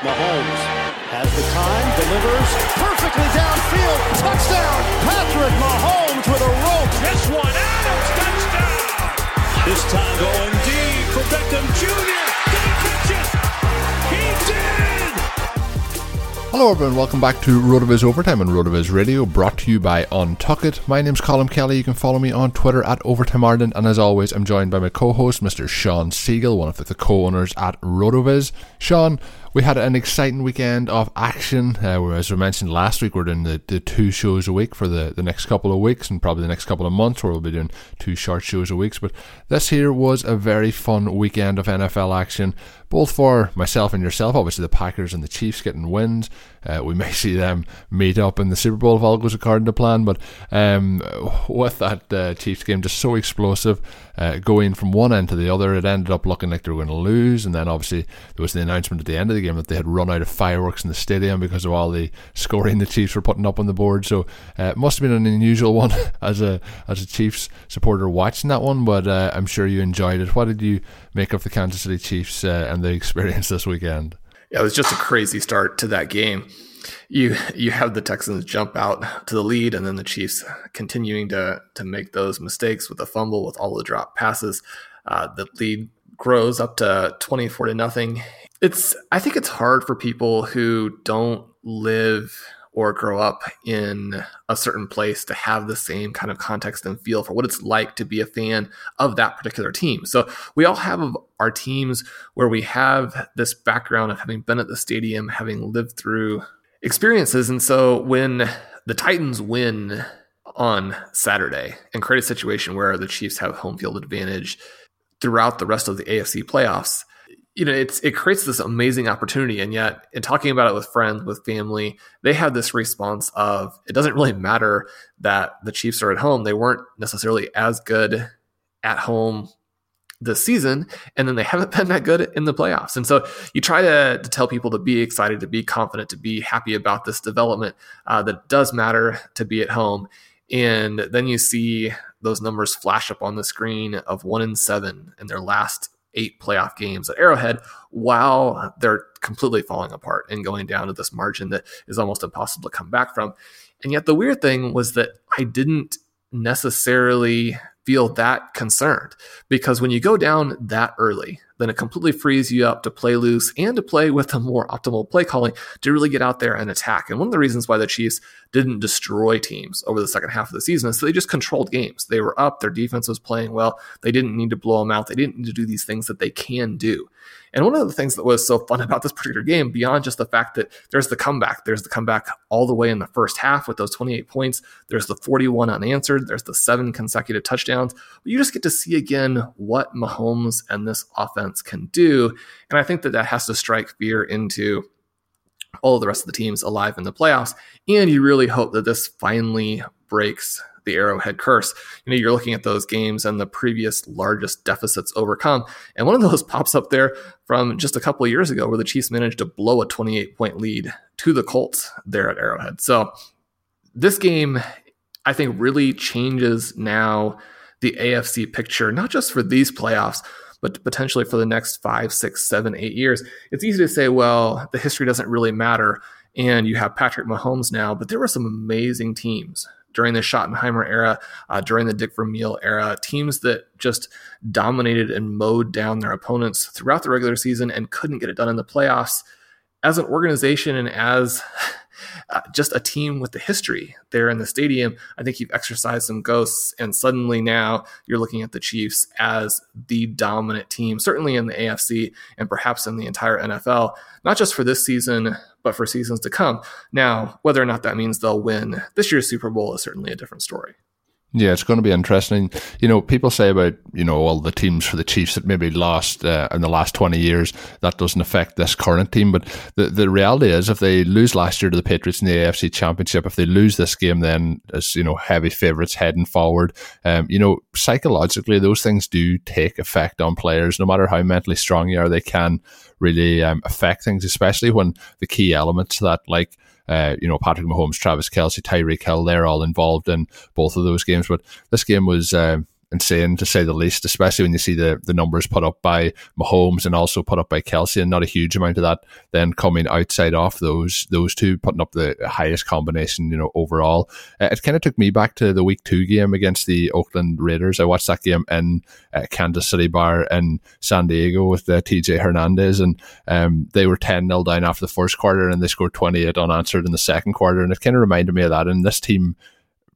Mahomes has the time, delivers perfectly downfield. Touchdown, Patrick Mahomes with a rope. This one, Adams, touchdown. This time going deep for Beckham Jr. Did he catch it? He did. Hello everyone, welcome back to RotoViz Overtime on RotoViz Radio, brought to you by Untuckit. My name's Colm Kelly. You can follow me on Twitter at Overtime Ireland, and as always, I'm joined by my co-host, Mr. Shawn Siegele, one of the co-owners at RotoViz. Shawn, we had an exciting weekend of action. Uh, as we mentioned last week, we're doing the, the two shows a week for the, the next couple of weeks and probably the next couple of months where we'll be doing two short shows a week. But this here was a very fun weekend of NFL action, both for myself and yourself. Obviously, the Packers and the Chiefs getting wins. Uh, we may see them meet up in the Super Bowl if all goes according to plan. But um, with that uh, Chiefs game just so explosive, uh, going from one end to the other, it ended up looking like they were going to lose. And then obviously there was the announcement at the end of the game that they had run out of fireworks in the stadium because of all the scoring the Chiefs were putting up on the board. So uh, it must have been an unusual one as a as a Chiefs supporter watching that one. But uh, I'm sure you enjoyed it. What did you make of the Kansas City Chiefs uh, and the experience this weekend? Yeah, it was just a crazy start to that game you you have the Texans jump out to the lead, and then the Chiefs continuing to to make those mistakes with a fumble, with all the drop passes. Uh, the lead grows up to twenty four to nothing. It's I think it's hard for people who don't live or grow up in a certain place to have the same kind of context and feel for what it's like to be a fan of that particular team. So we all have our teams where we have this background of having been at the stadium, having lived through experiences. And so when the Titans win on Saturday and create a situation where the Chiefs have home field advantage throughout the rest of the AFC playoffs, you know, it's it creates this amazing opportunity. And yet, in talking about it with friends, with family, they have this response of it doesn't really matter that the Chiefs are at home. They weren't necessarily as good at home this season, and then they haven't been that good in the playoffs. And so you try to, to tell people to be excited, to be confident, to be happy about this development uh, that does matter to be at home. And then you see those numbers flash up on the screen of one in seven in their last eight playoff games at Arrowhead while they're completely falling apart and going down to this margin that is almost impossible to come back from. And yet the weird thing was that I didn't necessarily feel that concerned because when you go down that early, then it completely frees you up to play loose and to play with a more optimal play calling to really get out there and attack. And one of the reasons why the Chiefs didn't destroy teams over the second half of the season is they just controlled games. They were up, their defense was playing well. They didn't need to blow them out. They didn't need to do these things that they can do. And one of the things that was so fun about this particular game, beyond just the fact that there's the comeback, there's the comeback all the way in the first half with those 28 points, there's the 41 unanswered, there's the seven consecutive touchdowns. But you just get to see again what Mahomes and this offense can do. And I think that that has to strike fear into all the rest of the teams alive in the playoffs. And you really hope that this finally breaks the Arrowhead curse. You know, you're looking at those games and the previous largest deficits overcome. And one of those pops up there from just a couple of years ago where the Chiefs managed to blow a 28 point lead to the Colts there at Arrowhead. So this game, I think, really changes now the AFC picture, not just for these playoffs, but potentially for the next five, six, seven, eight years. It's easy to say, well, the history doesn't really matter. And you have Patrick Mahomes now, but there were some amazing teams during the Schottenheimer era, uh, during the Dick Vermeil era, teams that just dominated and mowed down their opponents throughout the regular season and couldn't get it done in the playoffs. As an organization and as uh, just a team with the history there in the stadium. I think you've exercised some ghosts, and suddenly now you're looking at the Chiefs as the dominant team, certainly in the AFC and perhaps in the entire NFL, not just for this season, but for seasons to come. Now, whether or not that means they'll win this year's Super Bowl is certainly a different story. Yeah, it's going to be interesting. You know, people say about, you know, all the teams for the Chiefs that maybe lost uh, in the last 20 years, that doesn't affect this current team. But the, the reality is, if they lose last year to the Patriots in the AFC Championship, if they lose this game, then as, you know, heavy favourites heading forward, um, you know, psychologically, those things do take effect on players. No matter how mentally strong you are, they can really um, affect things, especially when the key elements that, like, uh, you know, Patrick Mahomes, Travis Kelce, Tyreek Hill, they're all involved in both of those games. But this game was uh, insane to say the least, especially when you see the, the numbers put up by Mahomes and also put up by Kelce, and not a huge amount of that then coming outside off those those two, putting up the highest combination, you know, overall. Uh, it kind of took me back to the week two game against the Oakland Raiders. I watched that game in uh, Kansas City Bar in San Diego with uh, TJ Hernandez, and um, they were 10 0 down after the first quarter, and they scored 28 unanswered in the second quarter. And it kind of reminded me of that. And this team,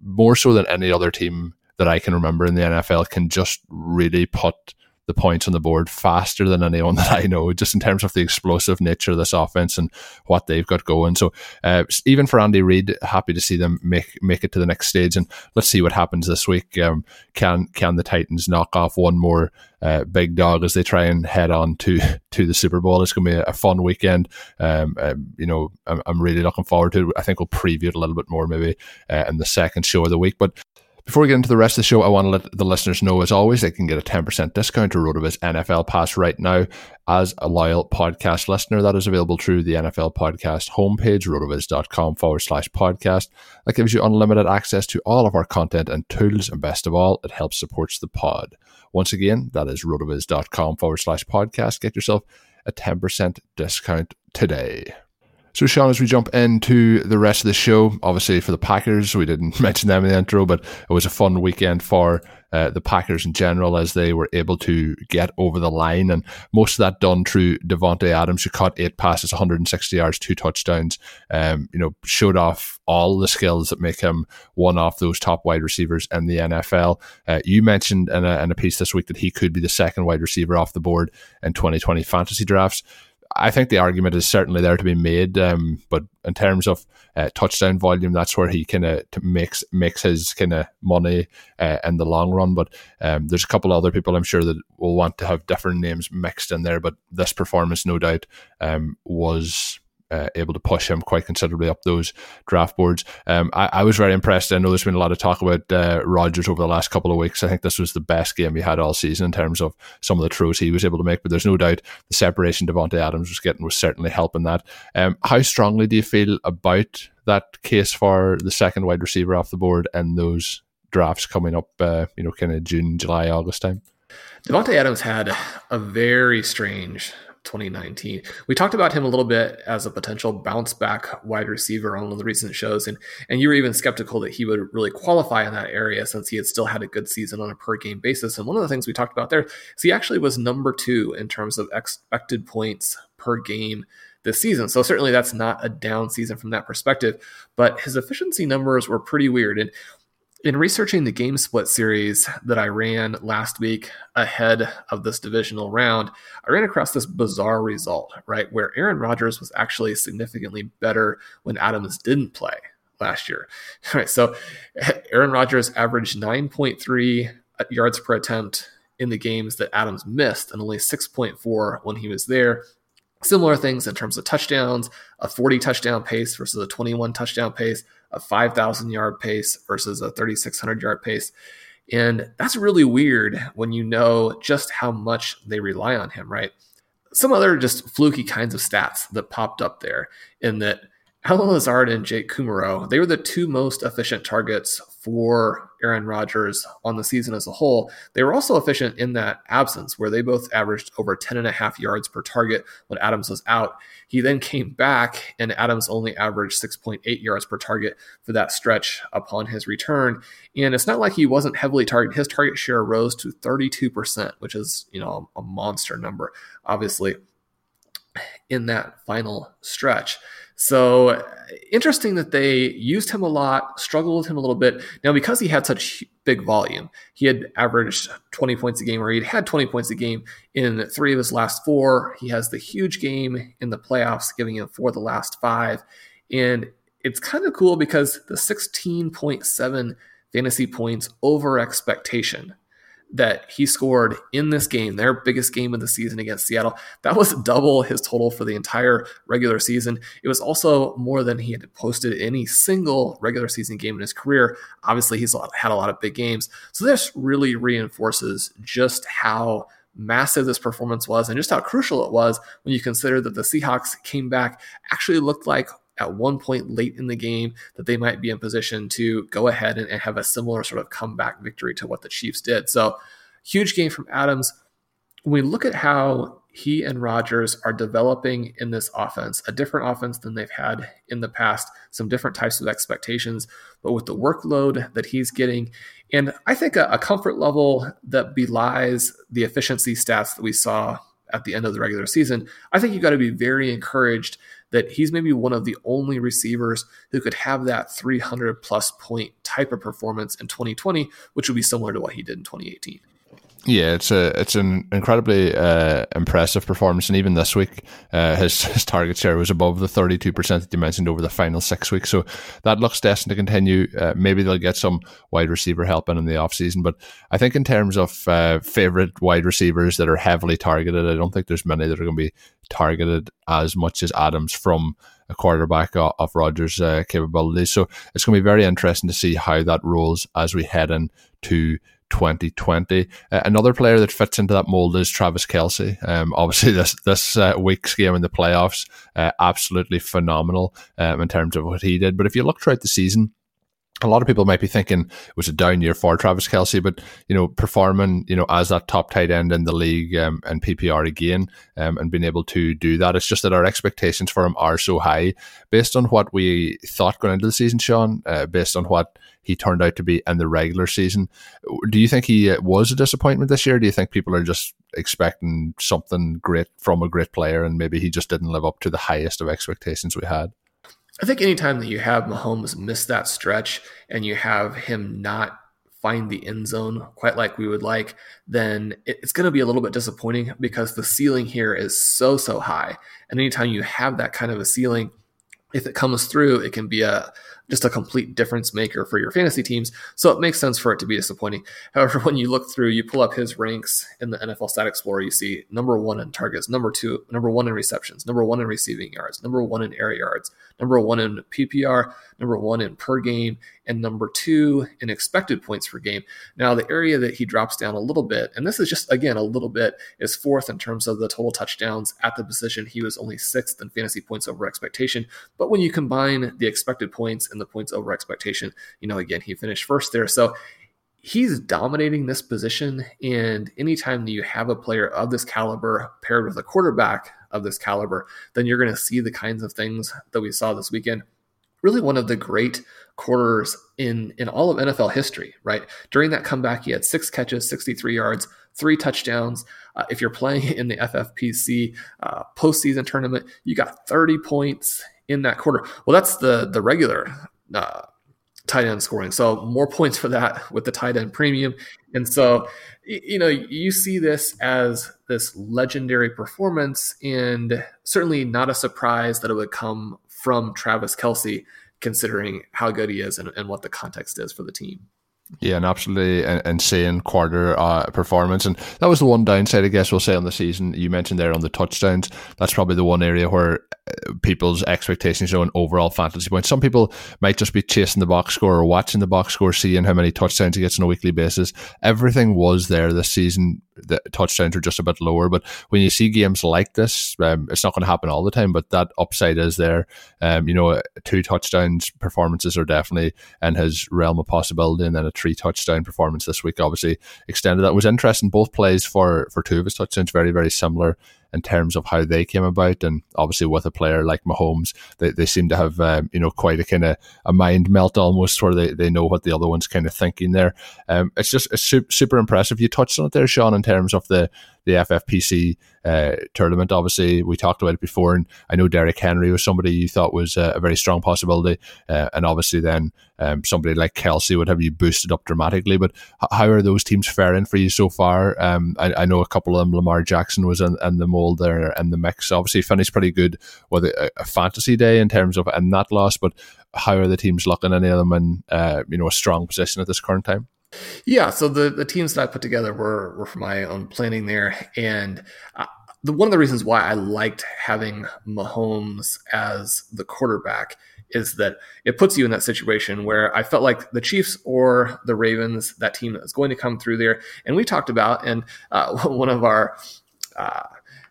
more so than any other team, that I can remember in the NFL can just really put the points on the board faster than anyone that I know, just in terms of the explosive nature of this offense and what they've got going. So uh, even for Andy Reid, happy to see them make make it to the next stage, and let's see what happens this week. Um, can can the Titans knock off one more uh, big dog as they try and head on to to the Super Bowl? It's going to be a, fun weekend. Um, um, you know, I'm, I'm, really looking forward to it. I think we'll preview it a little bit more maybe uh, in the second show of the week, but. Before we get into the rest of the show, I want to let the listeners know, as always, they can get a 10% discount to RotoViz NFL Pass right now as a loyal podcast listener. That is available through the NFL Podcast homepage, rotoviz.com forward slash podcast. That gives you unlimited access to all of our content and tools, and best of all, it helps supports the pod. Once again, that is rotoviz.com forward slash podcast. Get yourself a 10% discount today. So, Shawn, as we jump into the rest of the show, obviously for the Packers, we didn't mention them in the intro, but it was a fun weekend for uh, the Packers in general as they were able to get over the line. And most of that done through Davante Adams, who caught eight passes, 160 yards, two touchdowns. Um, you know, showed off all the skills that make him one of those top wide receivers in the NFL. Uh, you mentioned in a, in a piece this week that he could be the second wide receiver off the board in 2020 fantasy drafts. I think the argument is certainly there to be made, um, but in terms of uh, touchdown volume, that's where he kind of makes makes his kind of money uh, in the long run. But um, there's a couple other people I'm sure that will want to have different names mixed in there. But this performance, no doubt, um, was uh, able to push him quite considerably up those draft boards. Um, I, I, was very impressed. I know there's been a lot of talk about uh, Rodgers over the last couple of weeks. I think this was the best game he had all season in terms of some of the throws he was able to make. But there's no doubt the separation Davante Adams was getting was certainly helping that. Um, how strongly do you feel about that case for the second wide receiver off the board and those drafts coming up? Uh, you know, kind of June, July, August time. Davante Adams had a very strange 2019. We talked about him a little bit as a potential bounce back wide receiver on one of the recent shows, and and you were even skeptical that he would really qualify in that area since he had still had a good season on a per game basis. And one of the things we talked about there is he actually was number two in terms of expected points per game this season. So certainly that's not a down season from that perspective, but his efficiency numbers were pretty weird. And in researching the game split series that I ran last week ahead of this divisional round, I ran across this bizarre result, right? Where Aaron Rodgers was actually significantly better when Adams didn't play last year. All right, so Aaron Rodgers averaged 9.3 yards per attempt in the games that Adams missed and only 6.4 when he was there. Similar things in terms of touchdowns, a 40 touchdown pace versus a 21 touchdown pace a 5,000 yard pace versus a 3,600 yard pace. And that's really weird when you know just how much they rely on him, right? Some other just fluky kinds of stats that popped up there in that Allen Lazard and Jake Kumerow, they were the two most efficient targets for Aaron Rodgers on the season as a whole. They were also efficient in that absence, where they both averaged over 10 and a half yards per target when Adams was out. He then came back, and Adams only averaged 6.8 yards per target for that stretch upon his return. And it's not like he wasn't heavily targeted. His target share rose to 32%, which is, you know, a monster number, obviously, in that final stretch. So interesting that they used him a lot, struggled with him a little bit. Now, because he had such big volume, he had averaged 20 points a game, or he'd had 20 points a game in three of his last four. He has the huge game in the playoffs, giving him four of the last five. And it's kind of cool because the 16.7 fantasy points over expectation that he scored in this game, their biggest game of the season against Seattle. That was double his total for the entire regular season. It was also more than he had posted any single regular season game in his career. Obviously, he's had a lot of big games. So this really reinforces just how massive this performance was and just how crucial it was when you consider that the Seahawks came back, actually looked like at one point late in the game that they might be in position to go ahead and, and have a similar sort of comeback victory to what the Chiefs did. So, huge game from Adams. When we look at how he and Rodgers are developing in this offense, a different offense than they've had in the past, some different types of expectations, but with the workload that he's getting, and I think a, a comfort level that belies the efficiency stats that we saw at the end of the regular season, I think you've got to be very encouraged that he's maybe one of the only receivers who could have that 300 plus point type of performance in 2020, which would be similar to what he did in 2018. Yeah, it's a it's an incredibly uh, impressive performance, and even this week, uh, his his target share was above the thirty two percent that you mentioned over the final six weeks. So that looks destined to continue. Uh, maybe they'll get some wide receiver help in in the off season, but I think in terms of uh, favorite wide receivers that are heavily targeted, I don't think there's many that are going to be targeted as much as Adams from a quarterback of, of Rodgers' uh, capabilities. So it's going to be very interesting to see how that rolls as we head into 2020. Uh, another player that fits into that mold is Travis Kelce. Um, obviously, this this uh, week's game in the playoffs, uh, absolutely phenomenal um, in terms of what he did. But if you look throughout the season, a lot of people might be thinking it was a down year for Travis Kelce, but you know, performing you know as that top tight end in the league um, and PPR again, um, and being able to do that, it's just that our expectations for him are so high based on what we thought going into the season, Shawn, uh, based on what he turned out to be in the regular season. Do you think he uh, was a disappointment this year? Do you think people are just expecting something great from a great player, and maybe he just didn't live up to the highest of expectations we had? I think anytime that you have Mahomes miss that stretch and you have him not find the end zone quite like we would like, then it's going to be a little bit disappointing because the ceiling here is so, so high. And anytime you have that kind of a ceiling, if it comes through, it can be a just a complete difference maker for your fantasy teams. So it makes sense for it to be disappointing. However, when you look through, you pull up his ranks in the NFL Stat Explorer, you see number one in targets, number two, number one in receptions, number one in receiving yards, number one in air yards, number one in PPR, number one in per game, and number two in expected points per game. Now, the area that he drops down a little bit, and this is just again a little bit, is fourth in terms of the total touchdowns at the position. He was only sixth in fantasy points over expectation. But when you combine the expected points the points over expectation, you know, again, he finished first there. So he's dominating this position. And anytime that you have a player of this caliber paired with a quarterback of this caliber, then you're going to see the kinds of things that we saw this weekend. Really, one of the great quarters in in all of NFL history. Right during that comeback, he had six catches, 63 yards, three touchdowns. Uh, if you're playing in the FFPC uh, postseason tournament, you got 30 points in that quarter. Well, that's the the regular uh, tight end scoring. So more points for that with the tight end premium. And so, you know, you see this as this legendary performance, and certainly not a surprise that it would come from Travis Kelce, considering how good he is and, and what the context is for the team. Yeah, an absolutely insane quarter uh, performance, and that was the one downside, I guess we'll say on the season. You mentioned there on the touchdowns. That's probably the one area where uh, people's expectations an overall fantasy points. Some people might just be chasing the box score or watching the box score, seeing how many touchdowns he gets on a weekly basis. Everything was there this season the touchdowns are just a bit lower. But when you see games like this, um, it's not going to happen all the time, but that upside is there. Um, you know, two touchdowns performances are definitely in his realm of possibility, and then a three touchdown performance this week obviously extended. That was interesting. Both plays for for two of his touchdowns very very similar in terms of how they came about. And obviously, with a player like Mahomes, they, they seem to have um, you know quite a kind of a mind melt almost, where they, they know what the other one's kind of thinking there. Um, it's just it's super impressive. You touched on it there, Shawn, in terms of the the FFPC uh, tournament. Obviously, we talked about it before, and I know Derrick Henry was somebody you thought was a, a very strong possibility, uh, and obviously then um, somebody like Kelce would have you boosted up dramatically. But how are those teams faring for you so far? Um, I, I, know a couple of them. Lamar Jackson was in, in the mold there and the mix. Obviously, finished pretty good with a, a, fantasy day in terms of and that loss. But how are the teams looking? Any of them in uh, you know a strong position at this current time? Yeah, so the the teams that I put together were were for my own planning there, and uh, the one of the reasons why I liked having Mahomes as the quarterback is that it puts you in that situation where I felt like the Chiefs or the Ravens, that team is going to come through there, and we talked about, and uh, one of our uh,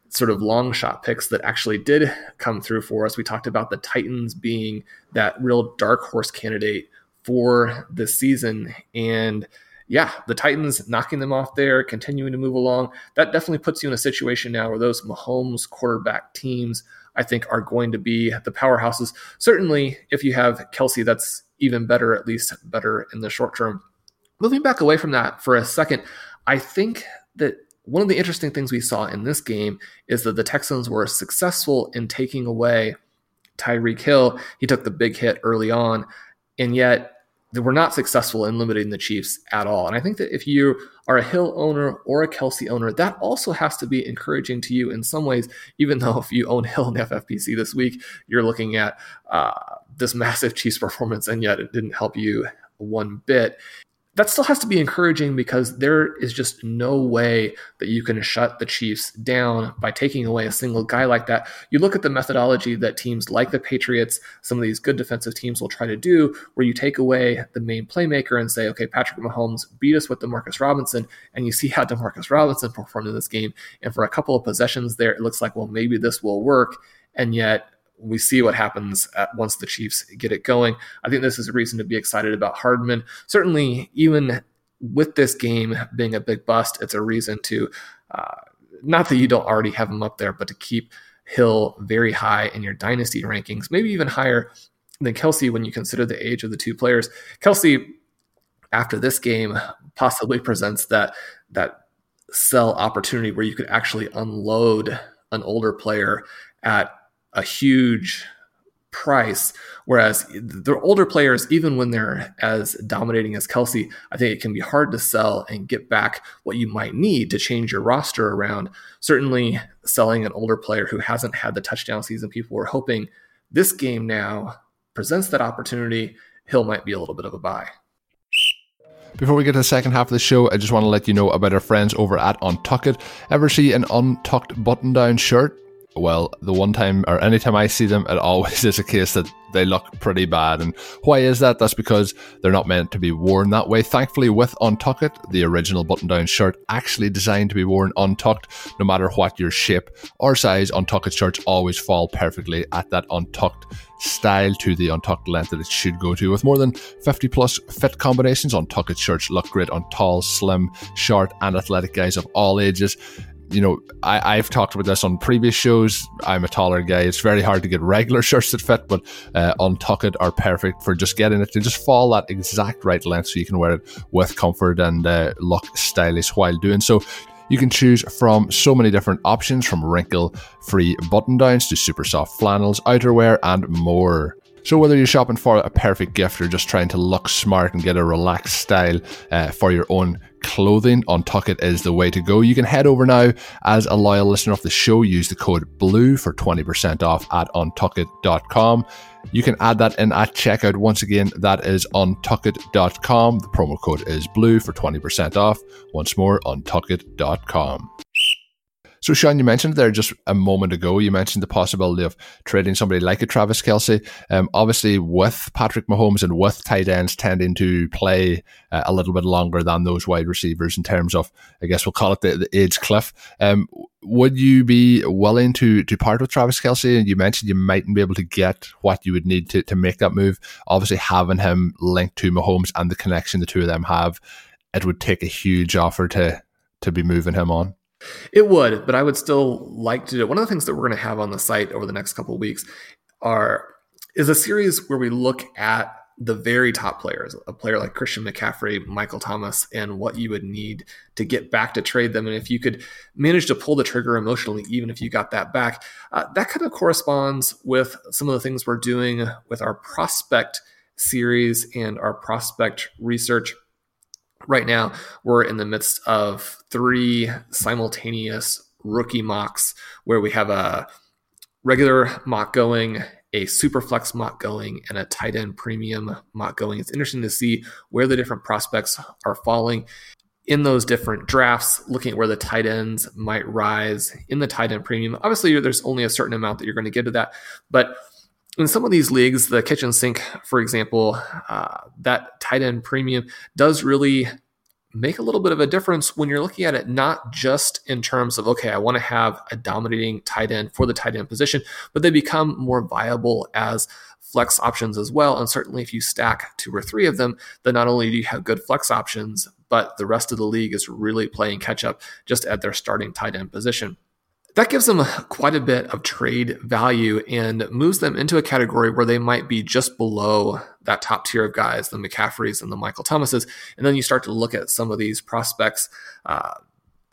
sort of long shot picks that actually did come through for us. We talked about the Titans being that real dark horse candidate for the season. And yeah, the Titans knocking them off there, continuing to move along. That definitely puts you in a situation now where those Mahomes quarterback teams, I think, are going to be the powerhouses. Certainly, if you have Kelce, that's even better, at least better in the short term. Moving back away from that for a second, I think that one of the interesting things we saw in this game is that the Texans were successful in taking away Tyreek Hill. He took the big hit early on, and yet were not successful in limiting the Chiefs at all. And I think that if you are a Hill owner or a Kelce owner, that also has to be encouraging to you in some ways, even though if you own Hill in FFPC this week, you're looking at uh, this massive Chiefs performance, and yet it didn't help you one bit that still has to be encouraging because there is just no way that you can shut the Chiefs down by taking away a single guy like that. You look at the methodology that teams like the Patriots, some of these good defensive teams will try to do, where you take away the main playmaker and say, okay, Patrick Mahomes beat us with Demarcus Robinson, and you see how Demarcus Robinson performed in this game. And for a couple of possessions there, it looks like, well, maybe this will work. And yet we see what happens at, once the Chiefs get it going. I think this is a reason to be excited about Hardman. Certainly, even with this game being a big bust, it's a reason to uh, not that you don't already have him up there, but to keep Hill very high in your dynasty rankings, maybe even higher than Kelce when you consider the age of the two players. Kelce, after this game, possibly presents that that sell opportunity where you could actually unload an older player at a huge price. Whereas the older players, even when they're as dominating as Kelce, I think it can be hard to sell and get back what you might need to change your roster around. Certainly, selling an older player who hasn't had the touchdown season people were hoping this game now presents that opportunity. Hill might be a little bit of a buy. Before we get to the second half of the show, I just want to let you know about our friends over at Untucked. Ever see an untucked button down shirt? Well, the one time or anytime I see them, it always is a case that they look pretty bad. And why is that? That's because they're not meant to be worn that way. Thankfully, with Untuckit, the original button down shirt, actually designed to be worn untucked, no matter what your shape or size, Untuckit shirts always fall perfectly at that untucked style to the untucked length that it should go to. With more than 50 plus fit combinations, Untuck It shirts look great on tall, slim, short, and athletic guys of all ages you know, I, I've talked about this on previous shows. I'm a taller guy. It's very hard to get regular shirts that fit, but uh, Untucked are perfect for just getting it to just fall that exact right length so you can wear it with comfort and uh, look stylish while doing so. You can choose from so many different options from wrinkle free button downs to super soft flannels, outerwear, and more. So, whether you're shopping for a perfect gift or just trying to look smart and get a relaxed style uh, for your own clothing, Untuckit is the way to go. You can head over now as a loyal listener of the show. Use the code BLUE for 20% off at untuckit.com. You can add that in at checkout. Once again, that is untuckit.com. The promo code is BLUE for 20% off. Once more, untuckit.com. So, Shawn, you mentioned there just a moment ago, you mentioned the possibility of trading somebody like a Travis Kelce. Um, obviously, with Patrick Mahomes and with tight ends tending to play uh, a little bit longer than those wide receivers in terms of, I guess we'll call it the, the age cliff. Um, would you be willing to to part with Travis Kelce? And you mentioned you mightn't be able to get what you would need to, to make that move. Obviously, having him linked to Mahomes and the connection the two of them have, it would take a huge offer to to be moving him on. It would, but I would still like to do it. One of the things that we're going to have on the site over the next couple of weeks are is a series where we look at the very top players, a player like Christian McCaffrey, Michael Thomas, and what you would need to get back to trade them. And if you could manage to pull the trigger emotionally, even if you got that back, uh, that kind of corresponds with some of the things we're doing with our prospect series and our prospect research right now we're in the midst of three simultaneous rookie mocks where we have a regular mock going a super flex mock going and a tight end premium mock going. It's interesting to see where the different prospects are falling in those different drafts looking at where the tight ends might rise in the tight end premium. Obviously there's only a certain amount that you're going to get to that but in some of these leagues, the kitchen sink, for example, uh, that tight end premium does really make a little bit of a difference when you're looking at it not just in terms of okay i want to have a dominating tight end for the tight end position but they become more viable as flex options as well. And certainly if you stack two or three of them then not only do you have good flex options but the rest of the league is really playing catch up just at their starting tight end position that gives them quite a bit of trade value and moves them into a category where they might be just below that top tier of guys, the McCaffreys and the Michael Thomases. And then you start to look at some of these prospects. Uh,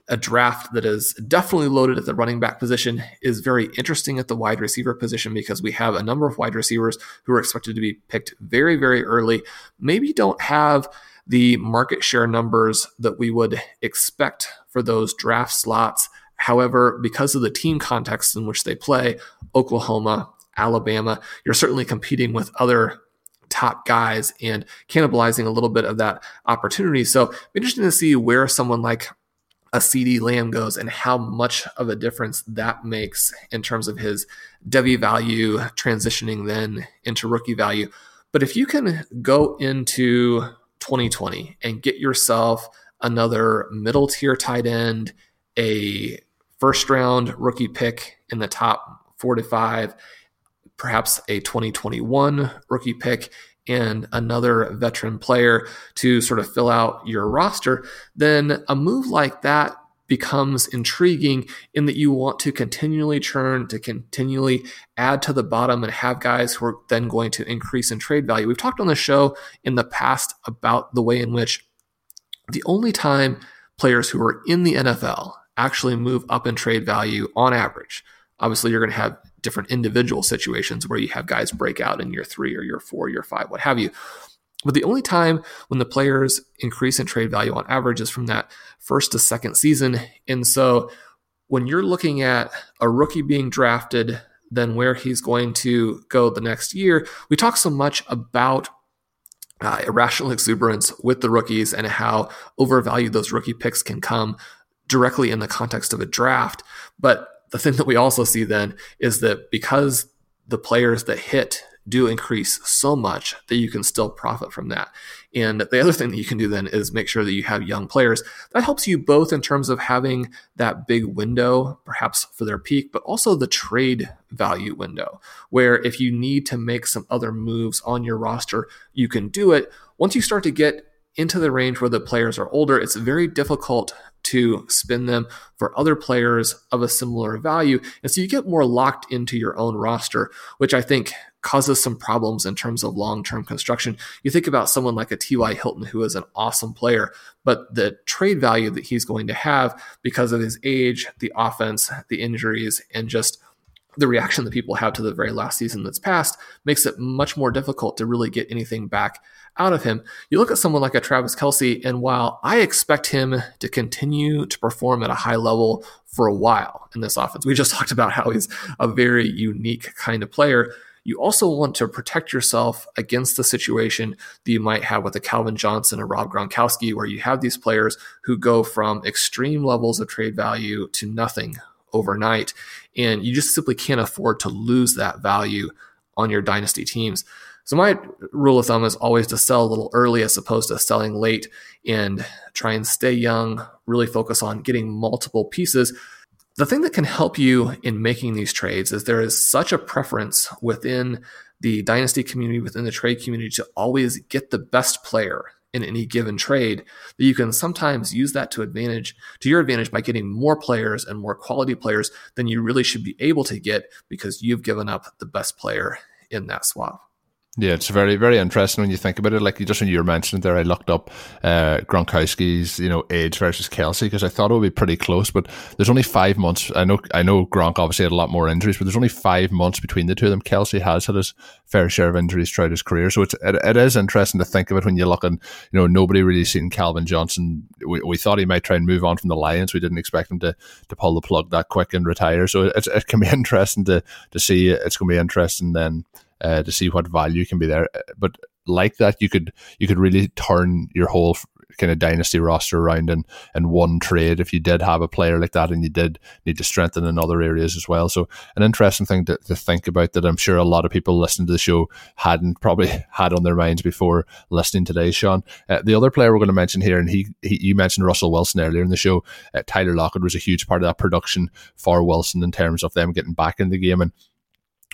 a draft that is definitely loaded at the running back position is very interesting at the wide receiver position because we have a number of wide receivers who are expected to be picked very, very early, maybe don't have the market share numbers that we would expect for those draft slots However, because of the team context in which they play, Oklahoma, Alabama, you're certainly competing with other top guys and cannibalizing a little bit of that opportunity. So, interesting to see where someone like a CeeDee Lamb goes and how much of a difference that makes in terms of his Devy value transitioning then into rookie value. But if you can go into 2020 and get yourself another middle tier tight end, a first round rookie pick in the top four to five, perhaps a 2021 rookie pick, and another veteran player to sort of fill out your roster, then a move like that becomes intriguing in that you want to continually churn, to continually add to the bottom and have guys who are then going to increase in trade value. We've talked on the show in the past about the way in which the only time players who are in the NFL actually move up in trade value on average. Obviously, you're going to have different individual situations where you have guys break out in year three or year four, year five, what have you. But the only time when the players increase in trade value on average is from that first to second season. And so when you're looking at a rookie being drafted, then where he's going to go the next year, we talk so much about uh, irrational exuberance with the rookies and how overvalued those rookie picks can come directly in the context of a draft. But the thing that we also see then is that because the players that hit do increase so much that you can still profit from that. And the other thing that you can do then is make sure that you have young players. That helps you both in terms of having that big window, perhaps for their peak, but also the trade value window, where if you need to make some other moves on your roster, you can do it. Once you start to get into the range where the players are older, it's very difficult to spin them for other players of a similar value. And so you get more locked into your own roster, which I think causes some problems in terms of long term construction. You think about someone like a T.Y. Hilton, who is an awesome player, but the trade value that he's going to have because of his age, the offense, the injuries, and just the reaction that people have to the very last season that's passed makes it much more difficult to really get anything back out of him. You look at someone like a Travis Kelce, and while I expect him to continue to perform at a high level for a while in this offense, we just talked about how he's a very unique kind of player you also want to protect yourself against the situation that you might have with a Calvin Johnson or Rob Gronkowski, where you have these players who go from extreme levels of trade value to nothing overnight. And you just simply can't afford to lose that value on your dynasty teams. So my rule of thumb is always to sell a little early as opposed to selling late and try and stay young, really focus on getting multiple pieces the thing that can help you in making these trades is there is such a preference within the dynasty community, within the trade community, to always get the best player in any given trade that you can sometimes use that to advantage to your advantage by getting more players and more quality players than you really should be able to get because you've given up the best player in that swap. Yeah, it's very, very interesting when you think about it. Like just when you were mentioning there, I looked up uh, Gronkowski's, you know, age versus Kelce because I thought it would be pretty close. But there's only five months. I know, I know, Gronk obviously had a lot more injuries, but there's only five months between the two of them. Kelce has had his fair share of injuries throughout his career, so it's it, it is interesting to think of it when you're looking. you know nobody really seen Calvin Johnson. We, we thought he might try and move on from the Lions. We didn't expect him to to pull the plug that quick and retire. So it, it can be interesting to to see. It's going to be interesting then uh, to see what value can be there. But like that, you could you could really turn your whole kind of dynasty roster around in, in one trade if you did have a player like that and you did need to strengthen in other areas as well. So an interesting thing to, to think about that I'm sure a lot of people listening to the show hadn't probably had on their minds before listening today, Shawn. Uh, the other player we're going to mention here, and he, he you mentioned Russell Wilson earlier in the show. Uh, Tyler Lockett was a huge part of that production for Wilson in terms of them getting back in the game and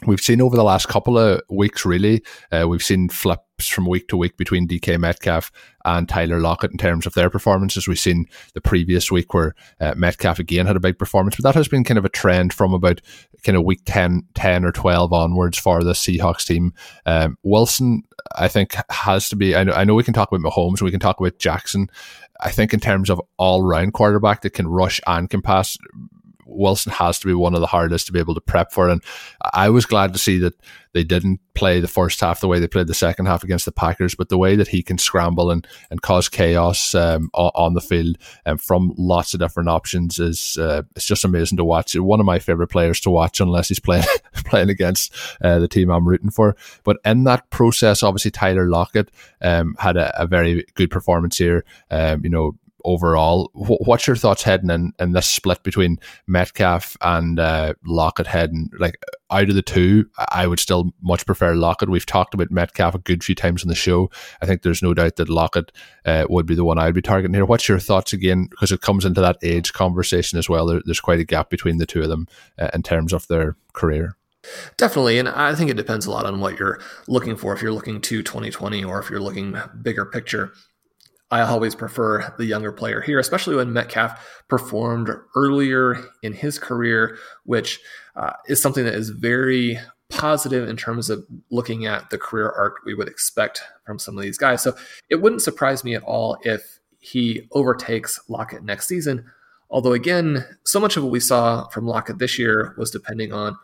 we've seen over the last couple of weeks, really, uh, we've seen flips from week to week between DK Metcalf and Tyler Lockett in terms of their performances. We've seen the previous week where uh, Metcalf again had a big performance, but that has been kind of a trend from about kind of week 10, 10 or 12 onwards for the Seahawks team. Um, Wilson, I think, has to be, I know, I know we can talk about Mahomes, we can talk about Jackson. I think in terms of all round quarterback that can rush and can pass, Wilson has to be one of the hardest to be able to prep for. And I was glad to see that they didn't play the first half the way they played the second half against the Packers, but the way that he can scramble and, and cause chaos um, on the field um, from lots of different options is uh, it's just amazing to watch. One of my favorite players to watch, unless he's playing playing against uh, the team I'm rooting for. But in that process, obviously Tyler Lockett um, had a, a, very good performance here. Um, you know, overall. What's your thoughts heading in, in this split between Metcalf and uh, Lockett heading? Like out of the two, I would still much prefer Lockett. We've talked about Metcalf a good few times on the show. I think there's no doubt that Lockett uh, would be the one I'd be targeting here. What's your thoughts again? Because it comes into that age conversation as well. There, there's quite a gap between the two of them uh, in terms of their career. Definitely. And I think it depends a lot on what you're looking for. If you're looking to 2020 or if you're looking bigger picture. I always prefer the younger player here, especially when Metcalf performed earlier in his career, which uh, is something that is very positive in terms of looking at the career arc we would expect from some of these guys. So it wouldn't surprise me at all if he overtakes Lockett next season. Although, again, so much of what we saw from Lockett this year was depending on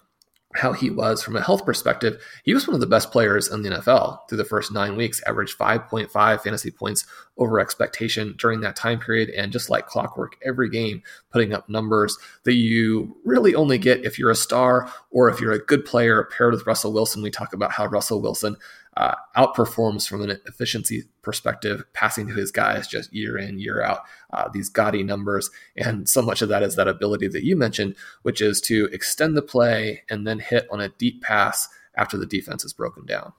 how he was from a health perspective, he was one of the best players in the NFL through the first nine weeks, averaged 5.5 fantasy points over expectation during that time period. And just like clockwork, every game putting up numbers that you really only get if you're a star or if you're a good player paired with Russell Wilson. We talk about how Russell Wilson uh, outperforms from an efficiency perspective, passing to his guys just year in, year out, uh, these gaudy numbers. And so much of that is that ability that you mentioned, which is to extend the play and then hit on a deep pass after the defense is broken down.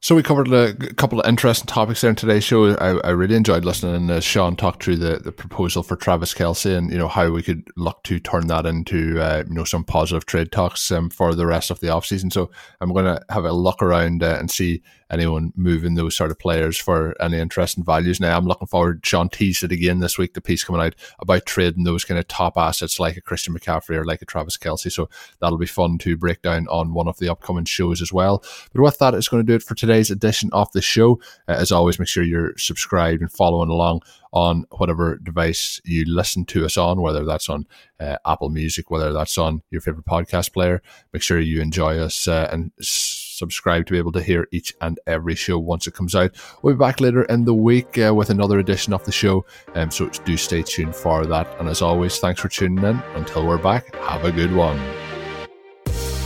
So we covered a couple of interesting topics there in today's show. I, I really enjoyed listening to Shawn talk through the, the proposal for Travis Kelce and you know how we could look to turn that into uh, you know some positive trade talks um, for the rest of the offseason. So I'm going to have a look around uh, and see anyone moving those sort of players for any interesting values. Now I'm looking forward. Shawn teased it again this week. The piece coming out about trading those kind of top assets like a Christian McCaffrey or like a Travis Kelce. So that'll be fun to break down on one of the upcoming shows as well. But with that, it's going to do it for today today's edition of the show. Uh, as always, make sure you're subscribed and following along on whatever device you listen to us on, whether that's on uh, Apple Music, whether that's on your favorite podcast player. Make sure you enjoy us uh, and subscribe to be able to hear each and every show once it comes out. We'll be back later in the week uh, with another edition of the show, um, so do stay tuned for that. And as always, thanks for tuning in. Until we're back, have a good one.